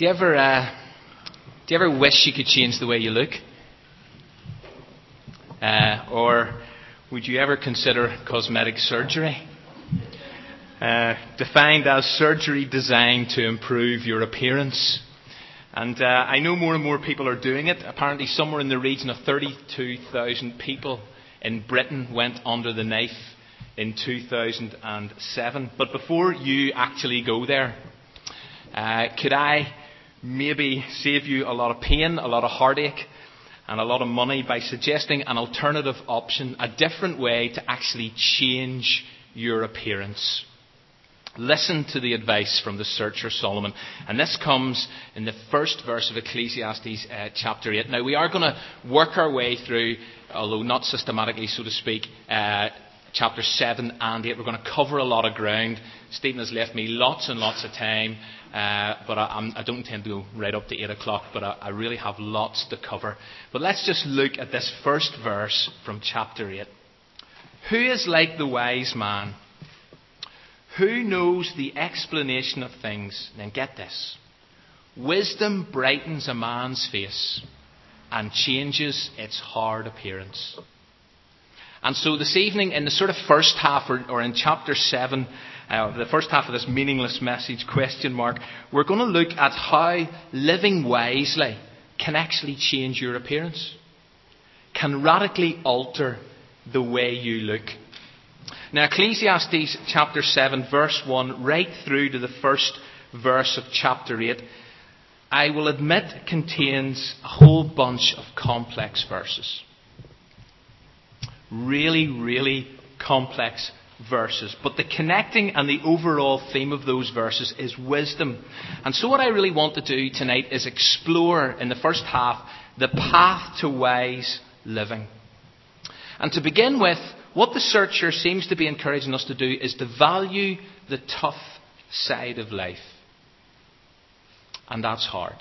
Do you ever, uh, do you ever wish you could change the way you look? Uh, or would you ever consider cosmetic surgery? Uh, defined as surgery designed to improve your appearance. And uh, I know more and more people are doing it. Apparently, somewhere in the region of 32,000 people in Britain went under the knife in 2007. But before you actually go there, uh, could I maybe save you a lot of pain, a lot of heartache, and a lot of money by suggesting an alternative option, a different way to actually change your appearance. Listen to the advice from the searcher Solomon. And this comes in the first verse of Ecclesiastes uh, chapter 8. Now, we are going to work our way through, although not systematically, so to speak, uh, chapter 7 and 8. We're going to cover a lot of ground. Stephen has left me lots and lots of time. Uh, but I, I, don't intend to go right up to 8 o'clock, but I, I really have lots to cover. But let's just look at this first verse from chapter 8. Who is like the wise man? Who knows the explanation of things? Then get this. Wisdom brightens a man's face and changes its hard appearance. And so this evening, in the sort of first half, or, or in chapter 7, uh, the first half of this meaningless message, question mark, we're going to look at how living wisely can actually change your appearance, can radically alter the way you look. Now, Ecclesiastes chapter 7, verse 1, right through to the first verse of chapter 8, I will admit contains a whole bunch of complex verses. Really, really complex verses. But the connecting and the overall theme of those verses is wisdom. And so, what I really want to do tonight is explore in the first half the path to wise living. And to begin with, what the searcher seems to be encouraging us to do is to value the tough side of life. And that's hard.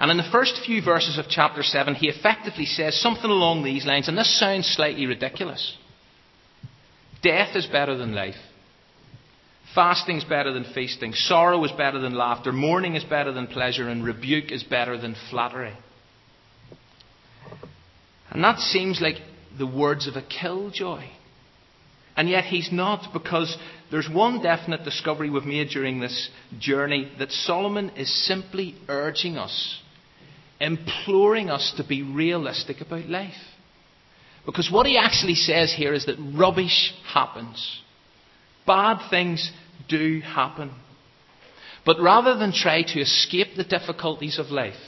And in the first few verses of chapter 7, he effectively says something along these lines, and this sounds slightly ridiculous. Death is better than life. Fasting is better than feasting. Sorrow is better than laughter. Mourning is better than pleasure. And rebuke is better than flattery. And that seems like the words of a killjoy. And yet he's not, because there's one definite discovery we've made during this journey that Solomon is simply urging us, imploring us to be realistic about life. Because what he actually says here is that rubbish happens. Bad things do happen. But rather than try to escape the difficulties of life,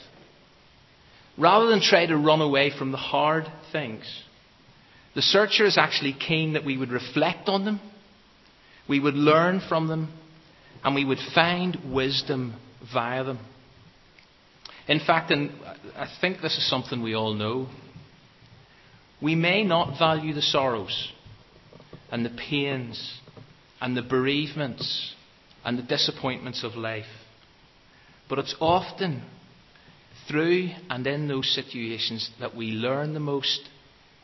rather than try to run away from the hard things, the searcher is actually keen that we would reflect on them, we would learn from them, and we would find wisdom via them. In fact, and I think this is something we all know, we may not value the sorrows and the pains and the bereavements and the disappointments of life. But it's often through and in those situations that we learn the most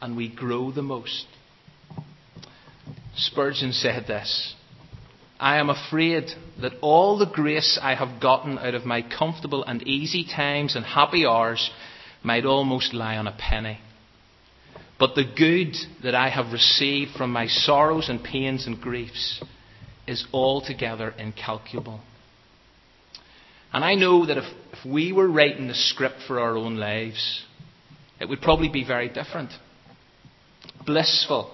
and we grow the most. Spurgeon said this I am afraid that all the grace I have gotten out of my comfortable and easy times and happy hours might almost lie on a penny. But the good that I have received from my sorrows and pains and griefs is altogether incalculable. And I know that if, if we were writing the script for our own lives, it would probably be very different. Blissful,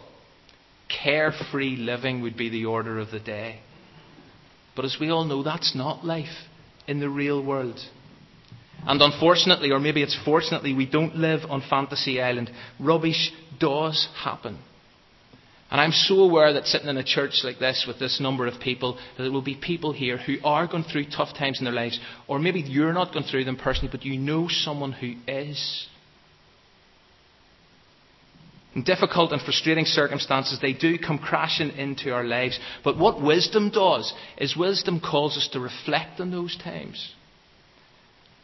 carefree living would be the order of the day. But as we all know, that's not life in the real world. And unfortunately, or maybe it's fortunately, we don't live on Fantasy Island. Rubbish does happen. And I'm so aware that sitting in a church like this with this number of people, that there will be people here who are going through tough times in their lives, or maybe you're not going through them personally, but you know someone who is. In difficult and frustrating circumstances, they do come crashing into our lives. But what wisdom does is wisdom calls us to reflect on those times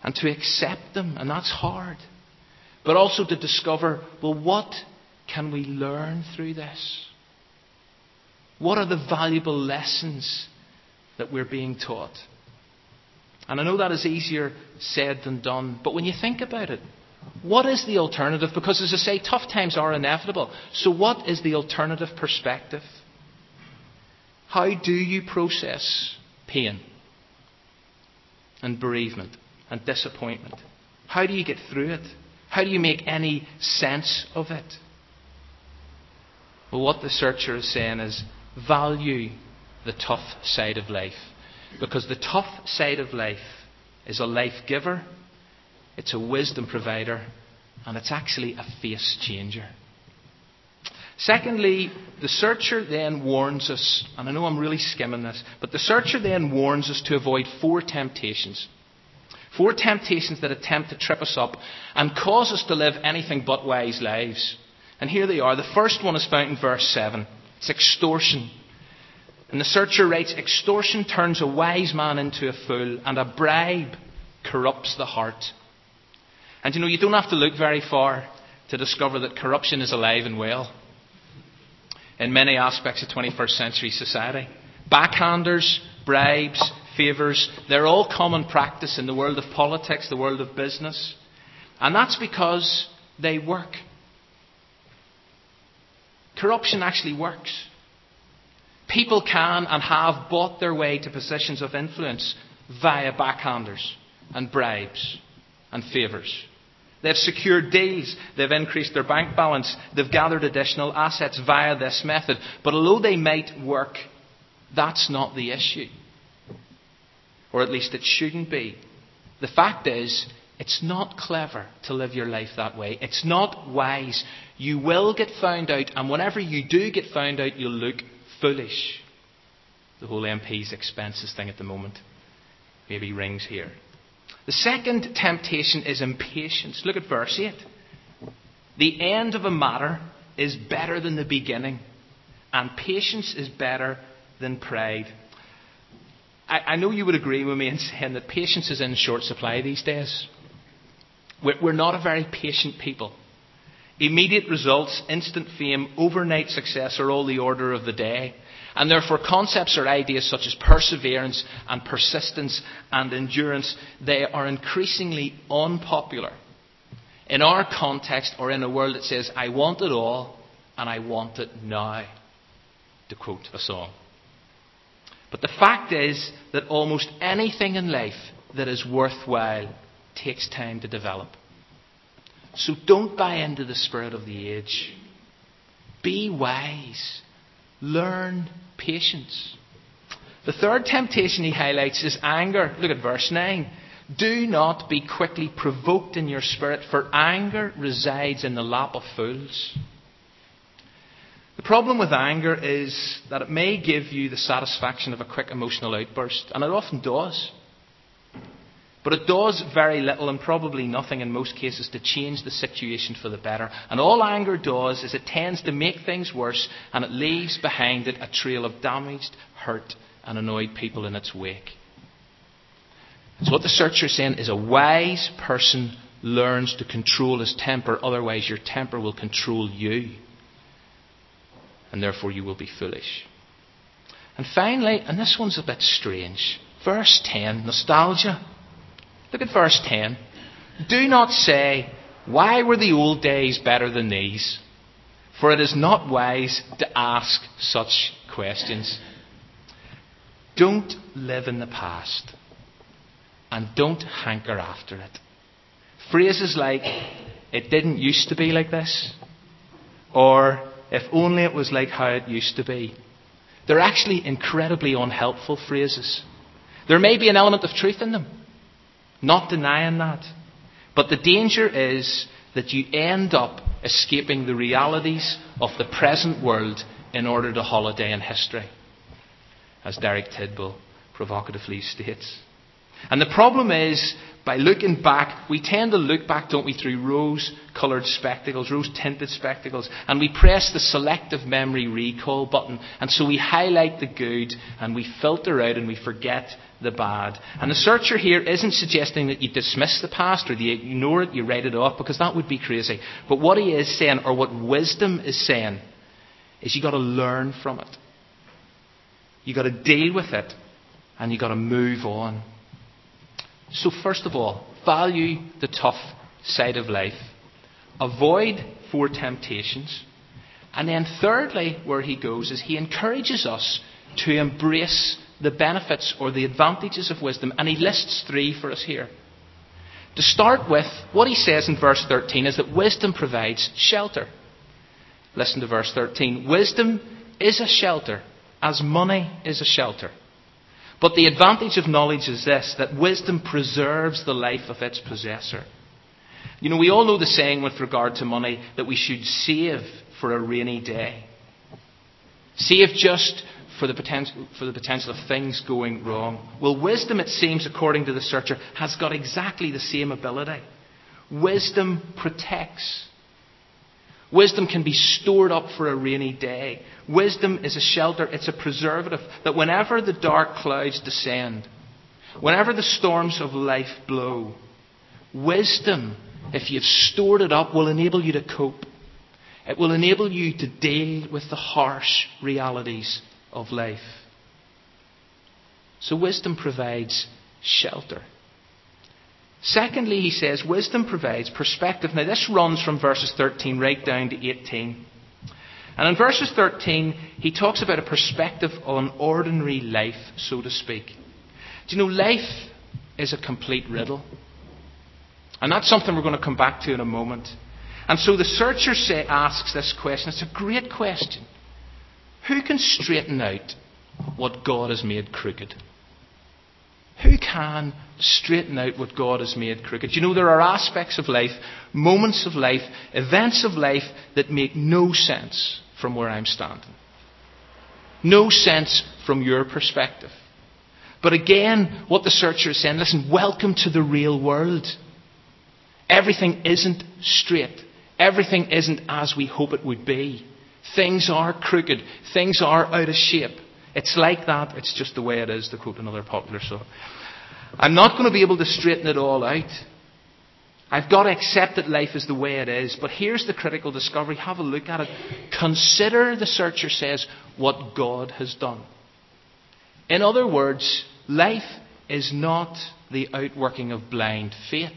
and to accept them, and that's hard. But also to discover, well, what can we learn through this? What are the valuable lessons that we're being taught? And I know that is easier said than done, but when you think about it, what is the alternative? Because, as I say, tough times are inevitable. So, what is the alternative perspective? How do you process pain and bereavement and disappointment? How do you get through it? How do you make any sense of it? Well, what the searcher is saying is value the tough side of life. Because the tough side of life is a life giver, it's a wisdom provider, and it's actually a face changer. Secondly, the searcher then warns us, and I know I'm really skimming this, but the searcher then warns us to avoid four temptations. Four temptations that attempt to trip us up and cause us to live anything but wise lives. And here they are. The first one is found in verse 7. It's extortion. And the searcher writes Extortion turns a wise man into a fool, and a bribe corrupts the heart. And you know, you don't have to look very far to discover that corruption is alive and well in many aspects of 21st century society. Backhanders, bribes, favours, they're all common practice in the world of politics, the world of business. And that's because they work. Corruption actually works. People can and have bought their way to positions of influence via backhanders and bribes and favours. They've secured deals. They've increased their bank balance. They've gathered additional assets via this method. But although they might work, that's not the issue. Or at least it shouldn't be. The fact is, it's not clever to live your life that way. It's not wise. You will get found out, and whenever you do get found out, you'll look foolish. The whole MP's expenses thing at the moment maybe rings here. The second temptation is impatience. Look at verse 8. The end of a matter is better than the beginning, and patience is better than pride. I, know you would agree with me in saying that patience is in short supply these days. We're not a very patient people. Immediate results, instant fame, overnight success are all the order of the day. And therefore, concepts or ideas such as perseverance and persistence and endurance, they are increasingly unpopular in our context or in a world that says, I want it all and I want it now, to quote a song. But the fact is that almost anything in life that is worthwhile takes time to develop. So don't buy into the spirit of the age. Be wise. Learn patience. The third temptation he highlights is anger. Look at verse 9. Do not be quickly provoked in your spirit, for anger resides in the lap of fools. The problem with anger is that it may give you the satisfaction of a quick emotional outburst, and it often does. But it does very little and probably nothing in most cases to change the situation for the better. And all anger does is it tends to make things worse and it leaves behind it a trail of damaged, hurt, and annoyed people in its wake. So, what the searcher is saying is a wise person learns to control his temper, otherwise, your temper will control you. And therefore, you will be foolish. And finally, and this one's a bit strange, verse 10 nostalgia. Look at verse 10. Do not say, Why were the old days better than these? For it is not wise to ask such questions. Don't live in the past and don't hanker after it. Phrases like, it didn't used to be like this, or if only it was like how it used to be, they're actually incredibly unhelpful phrases. There may be an element of truth in them. Not denying that. But the danger is that you end up escaping the realities of the present world in order to holiday in history, as Derek Tidball provocatively states. And the problem is, by looking back, we tend to look back, don't we, through rose coloured spectacles, rose tinted spectacles, and we press the selective memory recall button, and so we highlight the good and we filter out and we forget the bad. And the searcher here isn't suggesting that you dismiss the past or you ignore it, you write it off, because that would be crazy. But what he is saying, or what wisdom is saying, is you've got to learn from it. You've got to deal with it, and you've got to move on. So, first of all, value the tough side of life, avoid four temptations, and then, thirdly, where he goes is he encourages us to embrace the benefits or the advantages of wisdom, and he lists three for us here. To start with, what he says in verse 13 is that wisdom provides shelter. Listen to verse 13. Wisdom is a shelter, as money is a shelter. But the advantage of knowledge is this that wisdom preserves the life of its possessor. You know, we all know the saying with regard to money that we should save for a rainy day. Save just for the, potential, for the potential of things going wrong. Well, wisdom, it seems, according to the searcher, has got exactly the same ability. Wisdom protects. Wisdom can be stored up for a rainy day. Wisdom is a shelter, it's a preservative that whenever the dark clouds descend, whenever the storms of life blow, wisdom, if you've stored it up, will enable you to cope. It will enable you to deal with the harsh realities of life. So, wisdom provides shelter. Secondly, he says, wisdom provides perspective. Now, this runs from verses 13 right down to 18. And in verses 13, he talks about a perspective on ordinary life, so to speak. Do you know, life is a complete riddle. And that's something we're going to come back to in a moment. And so the searcher say, asks this question. It's a great question. Who can straighten out what God has made crooked? Who can straighten out what God has made crooked? You know, there are aspects of life, moments of life, events of life that make no sense from where I'm standing. No sense from your perspective. But again, what the searcher is saying, listen, welcome to the real world. Everything isn't straight. Everything isn't as we hope it would be. Things are crooked. Things are out of shape. It's like that. It's just the way it is, to quote another popular song. I'm not going to be able to straighten it all out. I've got to accept that life is the way it is. But here's the critical discovery. Have a look at it. Consider, the searcher says, what God has done. In other words, life is not the outworking of blind fate.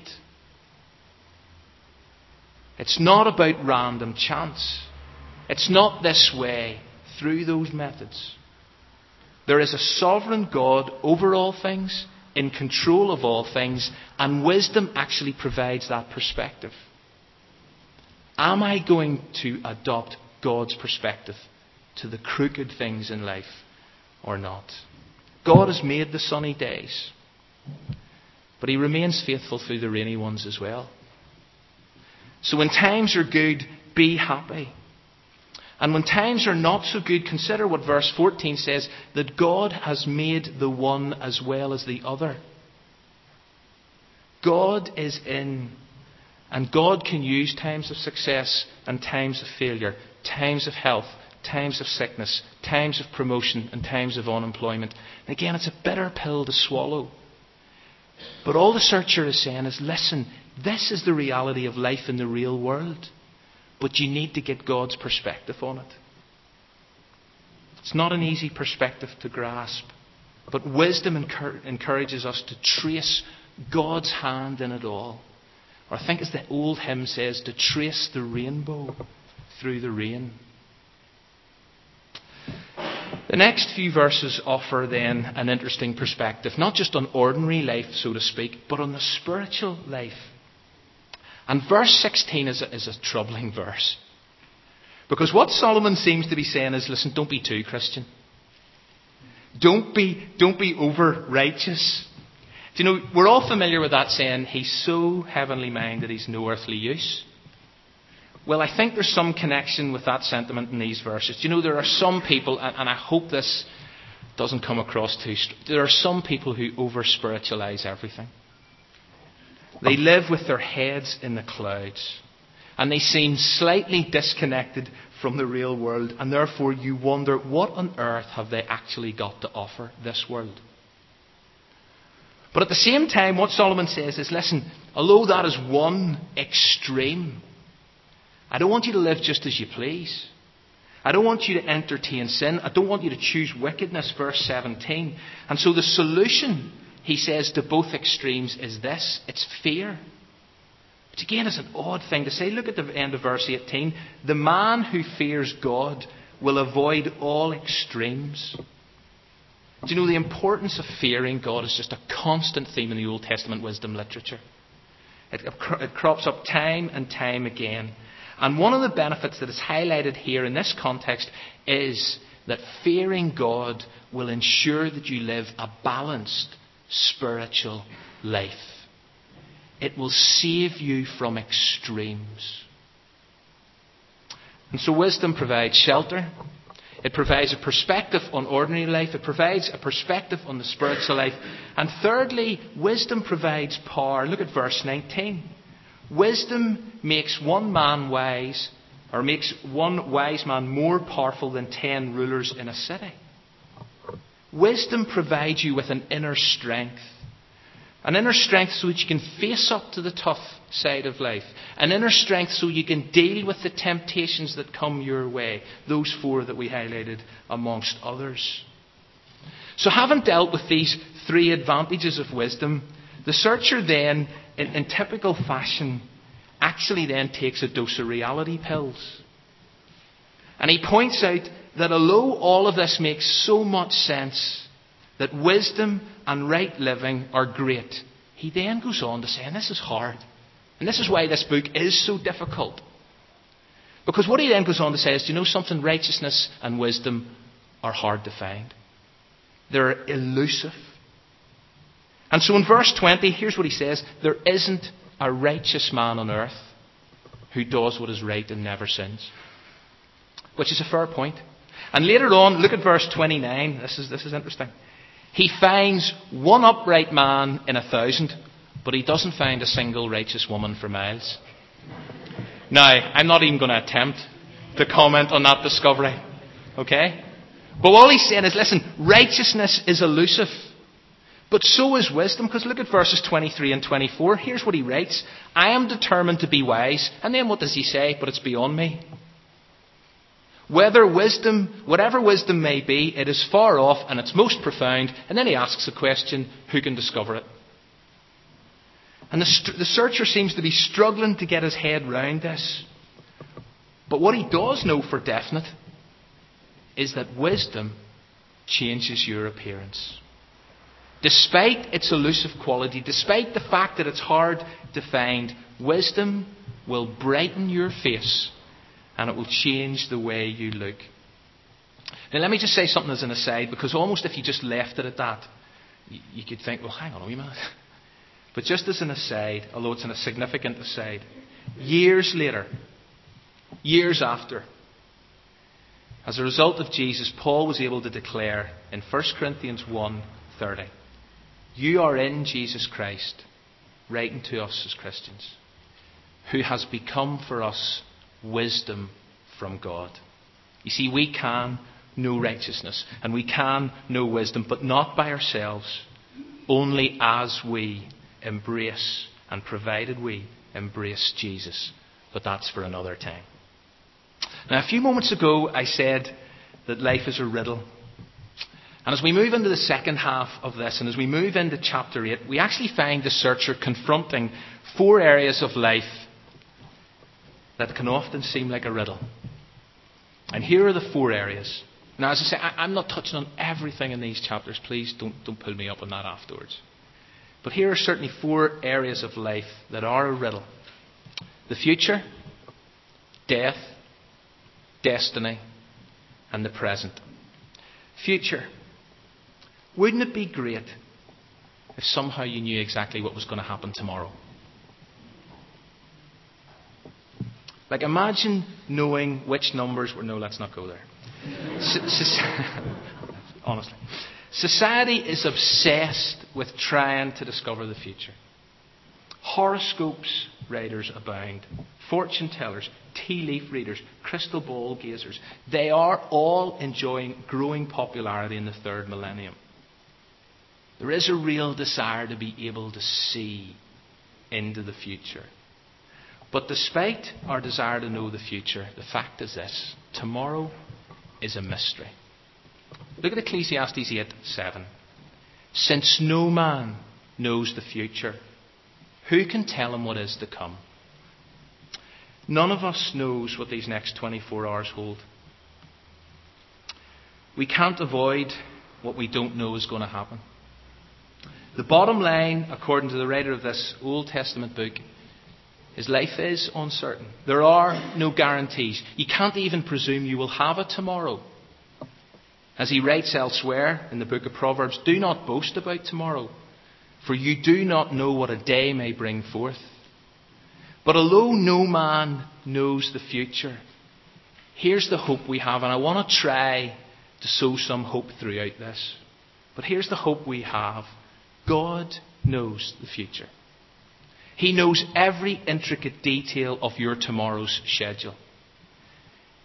It's not about random chance. It's not this way through those methods. There is a sovereign God over all things, in control of all things, and wisdom actually provides that perspective. Am I going to adopt God's perspective to the crooked things in life or not? God has made the sunny days, but He remains faithful through the rainy ones as well. So when times are good, be happy. And when times are not so good, consider what verse 14 says that God has made the one as well as the other. God is in, and God can use times of success and times of failure, times of health, times of sickness, times of promotion, and times of unemployment. And again, it's a bitter pill to swallow. But all the searcher is saying is listen, this is the reality of life in the real world. But you need to get God's perspective on it. It's not an easy perspective to grasp. But wisdom encourages us to trace God's hand in it all. Or I think as the old hymn says, to trace the rainbow through the rain. The next few verses offer then an interesting perspective, not just on ordinary life, so to speak, but on the spiritual life. And verse 16 is a, is a troubling verse. Because what Solomon seems to be saying is listen, don't be too Christian. Don't be, don't be over righteous. Do you know, we're all familiar with that saying, he's so heavenly minded he's no earthly use. Well, I think there's some connection with that sentiment in these verses. Do you know, there are some people, and, I hope this doesn't come across too. Strong, there are some people who over spiritualize everything. They live with their heads in the clouds. And they seem slightly disconnected from the real world. And therefore, you wonder what on earth have they actually got to offer this world? But at the same time, what Solomon says is listen, although that is one extreme, I don't want you to live just as you please. I don't want you to entertain sin. I don't want you to choose wickedness, verse 17. And so the solution he says to both extremes is this it's fear. Which again is an odd thing to say. Look at the end of verse 18. The man who fears God will avoid all extremes. Do you know the importance of fearing God is just a constant theme in the Old Testament wisdom literature? It, it crops up time and time again. And one of the benefits that is highlighted here in this context is that fearing God will ensure that you live a balanced spiritual life. It will save you from extremes. And so wisdom provides shelter. It provides a perspective on ordinary life. It provides a perspective on the spiritual life. And thirdly, wisdom provides power. Look at verse 19. Wisdom makes one man wise, or makes one wise man more powerful than ten rulers in a city. Wisdom provides you with an inner strength. An inner strength so that you can face up to the tough side of life. An inner strength so you can deal with the temptations that come your way. Those four that we highlighted amongst others. So, having dealt with these three advantages of wisdom, the searcher then, in, in typical fashion, actually then takes a dose of reality pills. And he points out that although all of this makes so much sense, that wisdom and right living are great, he then goes on to say, and this is hard, and this is why this book is so difficult. Because what he then goes on to say is, do you know something? Righteousness and wisdom are hard to find. They're elusive. And so in verse 20, here's what he says There isn't a righteous man on earth who does what is right and never sins. Which is a fair point. And later on, look at verse 29. This is, this is interesting. He finds one upright man in a thousand, but he doesn't find a single righteous woman for miles. Now, I'm not even going to attempt to comment on that discovery. Okay? But all he's saying is listen, righteousness is elusive. But so is wisdom, because look at verses 23 and 24. Here's what he writes I am determined to be wise. And then what does he say? But it's beyond me. Whether wisdom, whatever wisdom may be, it is far off and it's most profound. And then he asks the question who can discover it? And the, the searcher seems to be struggling to get his head round this. But what he does know for definite is that wisdom changes your appearance. Despite its elusive quality, despite the fact that it's hard to find, wisdom will brighten your face and it will change the way you look. Now, let me just say something as an aside, because almost if you just left it at that, you, could think, well, hang on a wee minute. But just as an aside, although it's a significant aside, years later, years after, as a result of Jesus, Paul was able to declare in 1 Corinthians 1:30, "You are in Jesus Christ, writing to us as Christians, who has become for us wisdom from God. You see, we can know righteousness and we can know wisdom, but not by ourselves, only as we embrace and provided we embrace Jesus. But that's for another time. Now, a few moments ago, I said that life is a riddle. And as we move into the second half of this, and as we move into chapter 8, we actually find the searcher confronting four areas of life that can often seem like a riddle. And here are the four areas. Now, as I say, I, am not touching on everything in these chapters. Please don't, don't pull me up on that afterwards. But here are certainly four areas of life that are a riddle the future, death, destiny, and the present. Future. Wouldn't it be great if somehow you knew exactly what was going to happen tomorrow? Like, imagine knowing which numbers were. No, let's not go there. honestly. Society is obsessed with trying to discover the future. Horoscopes writers abound. Fortune tellers, tea leaf readers, crystal ball gazers. They are all enjoying growing popularity in the third millennium. There is a real desire to be able to see into the future. But despite our desire to know the future, the fact is this tomorrow is a mystery. Look at Ecclesiastes 8 7. since no man knows the future, who can tell him what is to come? None of us knows what these next 24 hours hold. We can't avoid what we don't know is going to happen. The bottom line, according to the writer of this Old Testament book, is life is uncertain. There are no guarantees. You can't even presume you will have it tomorrow. As he writes elsewhere in the book of Proverbs, do not boast about tomorrow, for you do not know what a day may bring forth. But although no man knows the future, here's the hope we have, and I want to try to sow some hope throughout this. But here's the hope we have God knows the future. He knows every intricate detail of your tomorrow's schedule.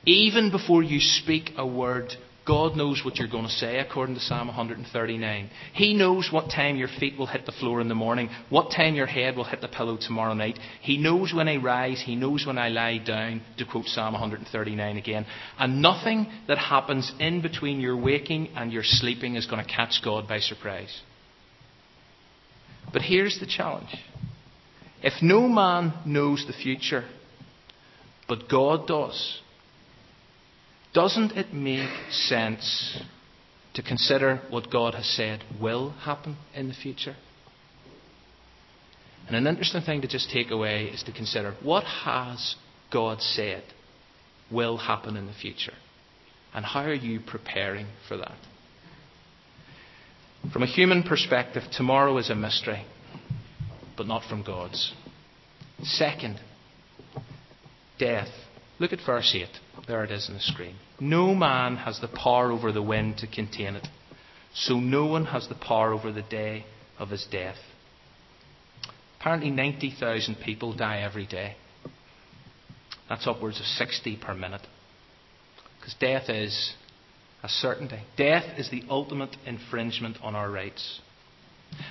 Even before you speak a word, God knows what you're going to say, according to Psalm 139. He knows what time your feet will hit the floor in the morning, what time your head will hit the pillow tomorrow night. He knows when I rise, He knows when I lie down, to quote Psalm 139 again. And nothing that happens in between your waking and your sleeping is going to catch God by surprise. But here's the challenge if no man knows the future, but God does, doesn't it make sense to consider what God has said will happen in the future? And an interesting thing to just take away is to consider what has God said will happen in the future? And how are you preparing for that? From a human perspective, tomorrow is a mystery, but not from God's. Second, death. Look at verse 8. There it is on the screen. No man has the power over the wind to contain it, so no one has the power over the day of his death. Apparently, 90,000 people die every day. That's upwards of 60 per minute. Because death is a certainty. Death is the ultimate infringement on our rights.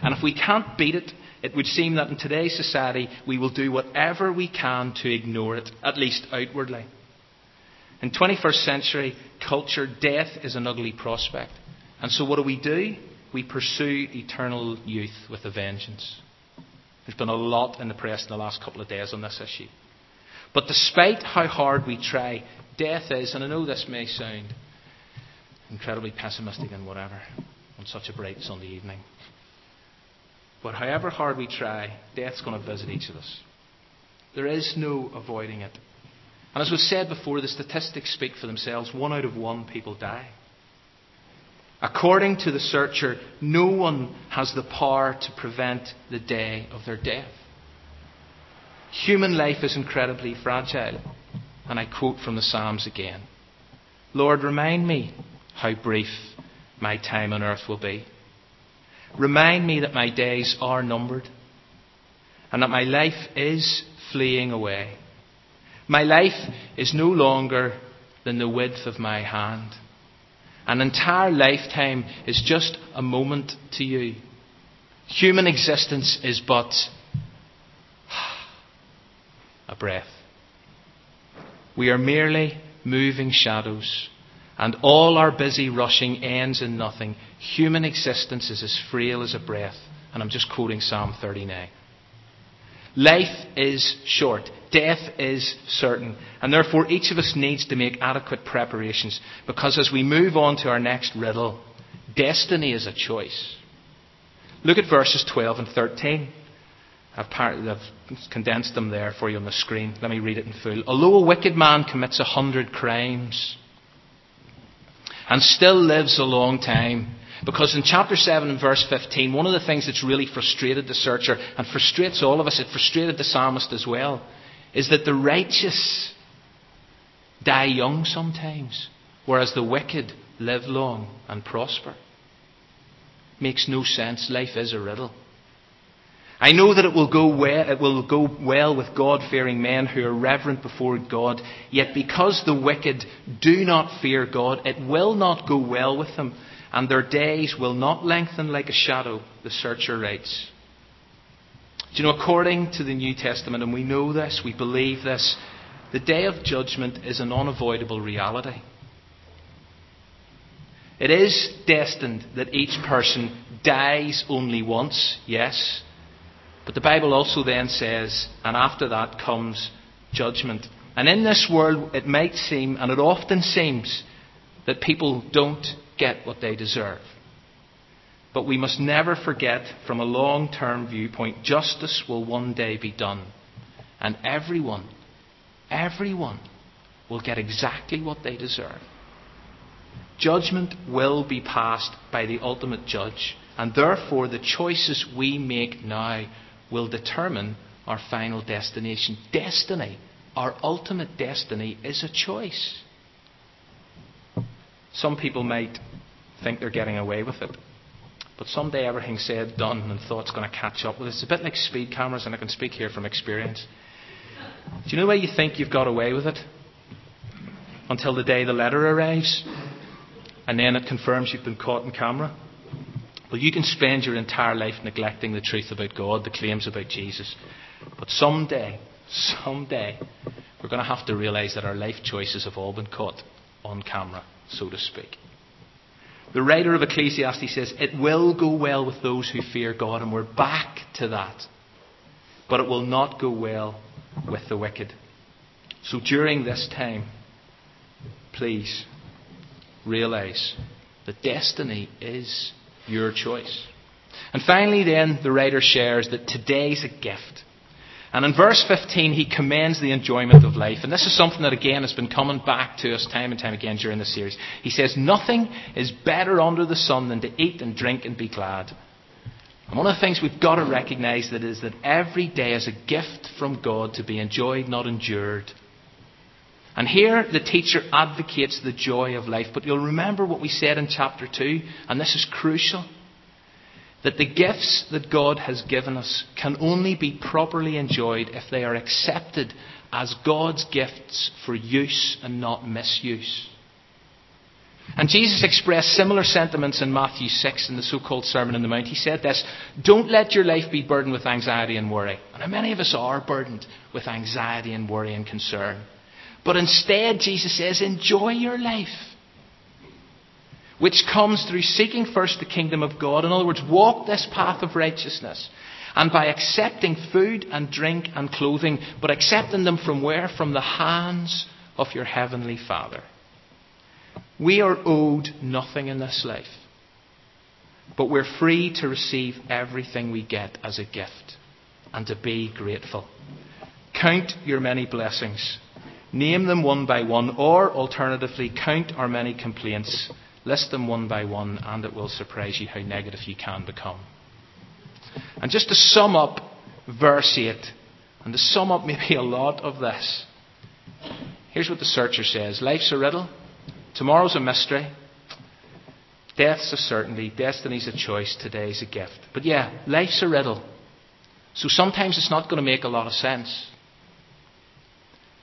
And if we can't beat it, it would seem that in today's society we will do whatever we can to ignore it, at least outwardly. In 21st century culture, death is an ugly prospect. And so what do we do? We pursue eternal youth with a vengeance. There's been a lot in the press in the last couple of days on this issue. But despite how hard we try, death is, and I know this may sound incredibly pessimistic and whatever on such a bright Sunday evening. But however hard we try, death's going to visit each of us. There is no avoiding it. And as was said before, the statistics speak for themselves. One out of one people die. According to the searcher, no one has the power to prevent the day of their death. Human life is incredibly fragile. And I quote from the Psalms again Lord, remind me how brief my time on earth will be. Remind me that my days are numbered and that my life is fleeing away. My life is no longer than the width of my hand. An entire lifetime is just a moment to you. Human existence is but a breath. We are merely moving shadows and all our busy rushing ends in nothing. Human existence is as frail as a breath. And I'm just quoting Psalm 39. Life is short. Death is certain. And therefore, each of us needs to make adequate preparations because as we move on to our next riddle, destiny is a choice. Look at verses 12 and 13. I've, I've, condensed them there for you on the screen. Let me read it in full. Although a wicked man commits a hundred crimes, and still lives a long time. Because in chapter 7 and verse 15, one of the things that's really frustrated the searcher and frustrates all of us, it frustrated the psalmist as well, is that the righteous die young sometimes, whereas the wicked live long and prosper. Makes no sense. Life is a riddle. I know that it will go well, it will go well with God-fearing men who are reverent before God. Yet because the wicked do not fear God, it will not go well with them, and their days will not lengthen like a shadow, the searcher writes. Do you know, according to the New Testament, and we know this, we believe this, the day of judgment is an unavoidable reality. It is destined that each person dies only once, yes. But the Bible also then says, and after that comes judgment. And in this world, it might seem, and it often seems, that people don't get what they deserve. But we must never forget, from a long term viewpoint, justice will one day be done. And everyone, everyone will get exactly what they deserve. Judgment will be passed by the ultimate judge, and therefore the choices we make now will determine our final destination. Destiny, our ultimate destiny, is a choice. Some people might think they're getting away with it. But someday everything's said, done, and thought's going to catch up with us. It's a bit like speed cameras, and I can speak here from experience. Do you know why you think you've got away with it? Until the day the letter arrives, and then it confirms you've been caught in camera. Well, you can spend your entire life neglecting the truth about God, the claims about Jesus. But someday, someday, we're going to have to realize that our life choices have all been caught on camera, so to speak. The writer of Ecclesiastes says, It will go well with those who fear God, and we're back to that. But it will not go well with the wicked. So during this time, please realize that destiny is your choice. And finally, then, the writer shares that today's a gift. And in verse 15, he commends the enjoyment of life. And this is something that, again, has been coming back to us time and time again during the series. He says, Nothing is better under the sun than to eat and drink and be glad. And one of the things we've got to recognize that is that every day is a gift from God to be enjoyed, not endured. And here the teacher advocates the joy of life. But you'll remember what we said in chapter 2, and this is crucial that the gifts that God has given us can only be properly enjoyed if they are accepted as God's gifts for use and not misuse. And Jesus expressed similar sentiments in Matthew 6 in the so called Sermon on the Mount. He said this Don't let your life be burdened with anxiety and worry. And how many of us are burdened with anxiety and worry and concern? But instead, Jesus says, enjoy your life which comes through seeking first the kingdom of God. In other words, walk this path of righteousness. And by accepting food and drink and clothing, but accepting them from where? From the hands of your heavenly Father. We are owed nothing in this life, but we're free to receive everything we get as a gift and to be grateful. Count your many blessings. Name them one by one, or alternatively, count our many complaints List them one by one, and it will surprise you how negative you can become. And just to sum up verse 8, and to sum up maybe a lot of this, here's what the searcher says Life's a riddle, tomorrow's a mystery, death's a certainty, destiny's a choice, today's a gift. But yeah, life's a riddle. So sometimes it's not going to make a lot of sense.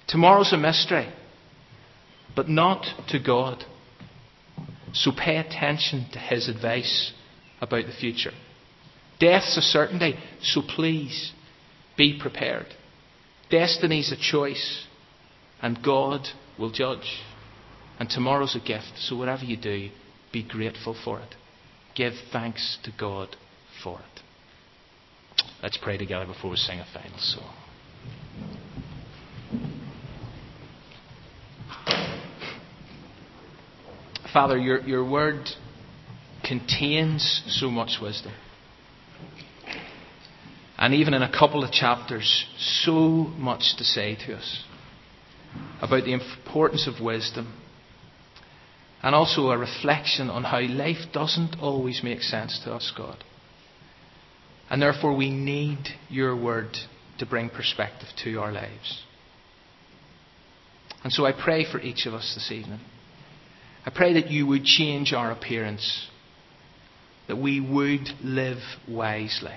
Tomorrow's a mystery, but not to God. So pay attention to his advice about the future. Death's a certainty, so please be prepared. Destiny's a choice, and God will judge. And tomorrow's a gift, so whatever you do, be grateful for it. Give thanks to God for it. Let's pray together before we sing a final song. Father, your, your word contains so much wisdom. And even in a couple of chapters, so much to say to us about the importance of wisdom. And also a reflection on how life doesn't always make sense to us, God. And therefore, we need your word to bring perspective to our lives. And so I pray for each of us this evening. I pray that you would change our appearance, that we would live wisely,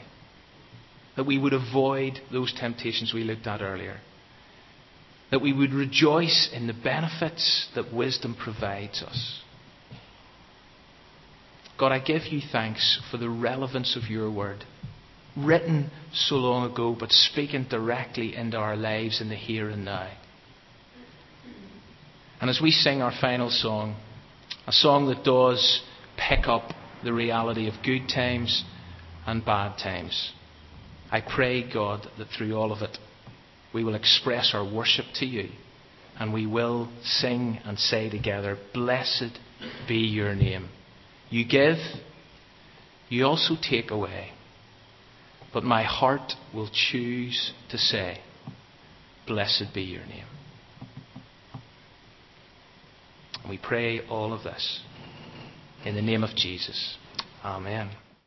that we would avoid those temptations we looked at earlier, that we would rejoice in the benefits that wisdom provides us. God, I give you thanks for the relevance of your word, written so long ago, but speaking directly into our lives in the here and now. And as we sing our final song, A song that does pick up the reality of good times and bad times. I pray, God, that through all of it, we will express our worship to you and we will sing and say together, Blessed be your name. You give, you also take away. But my heart will choose to say, Blessed be your name. We pray all of this in the name of Jesus. Amen.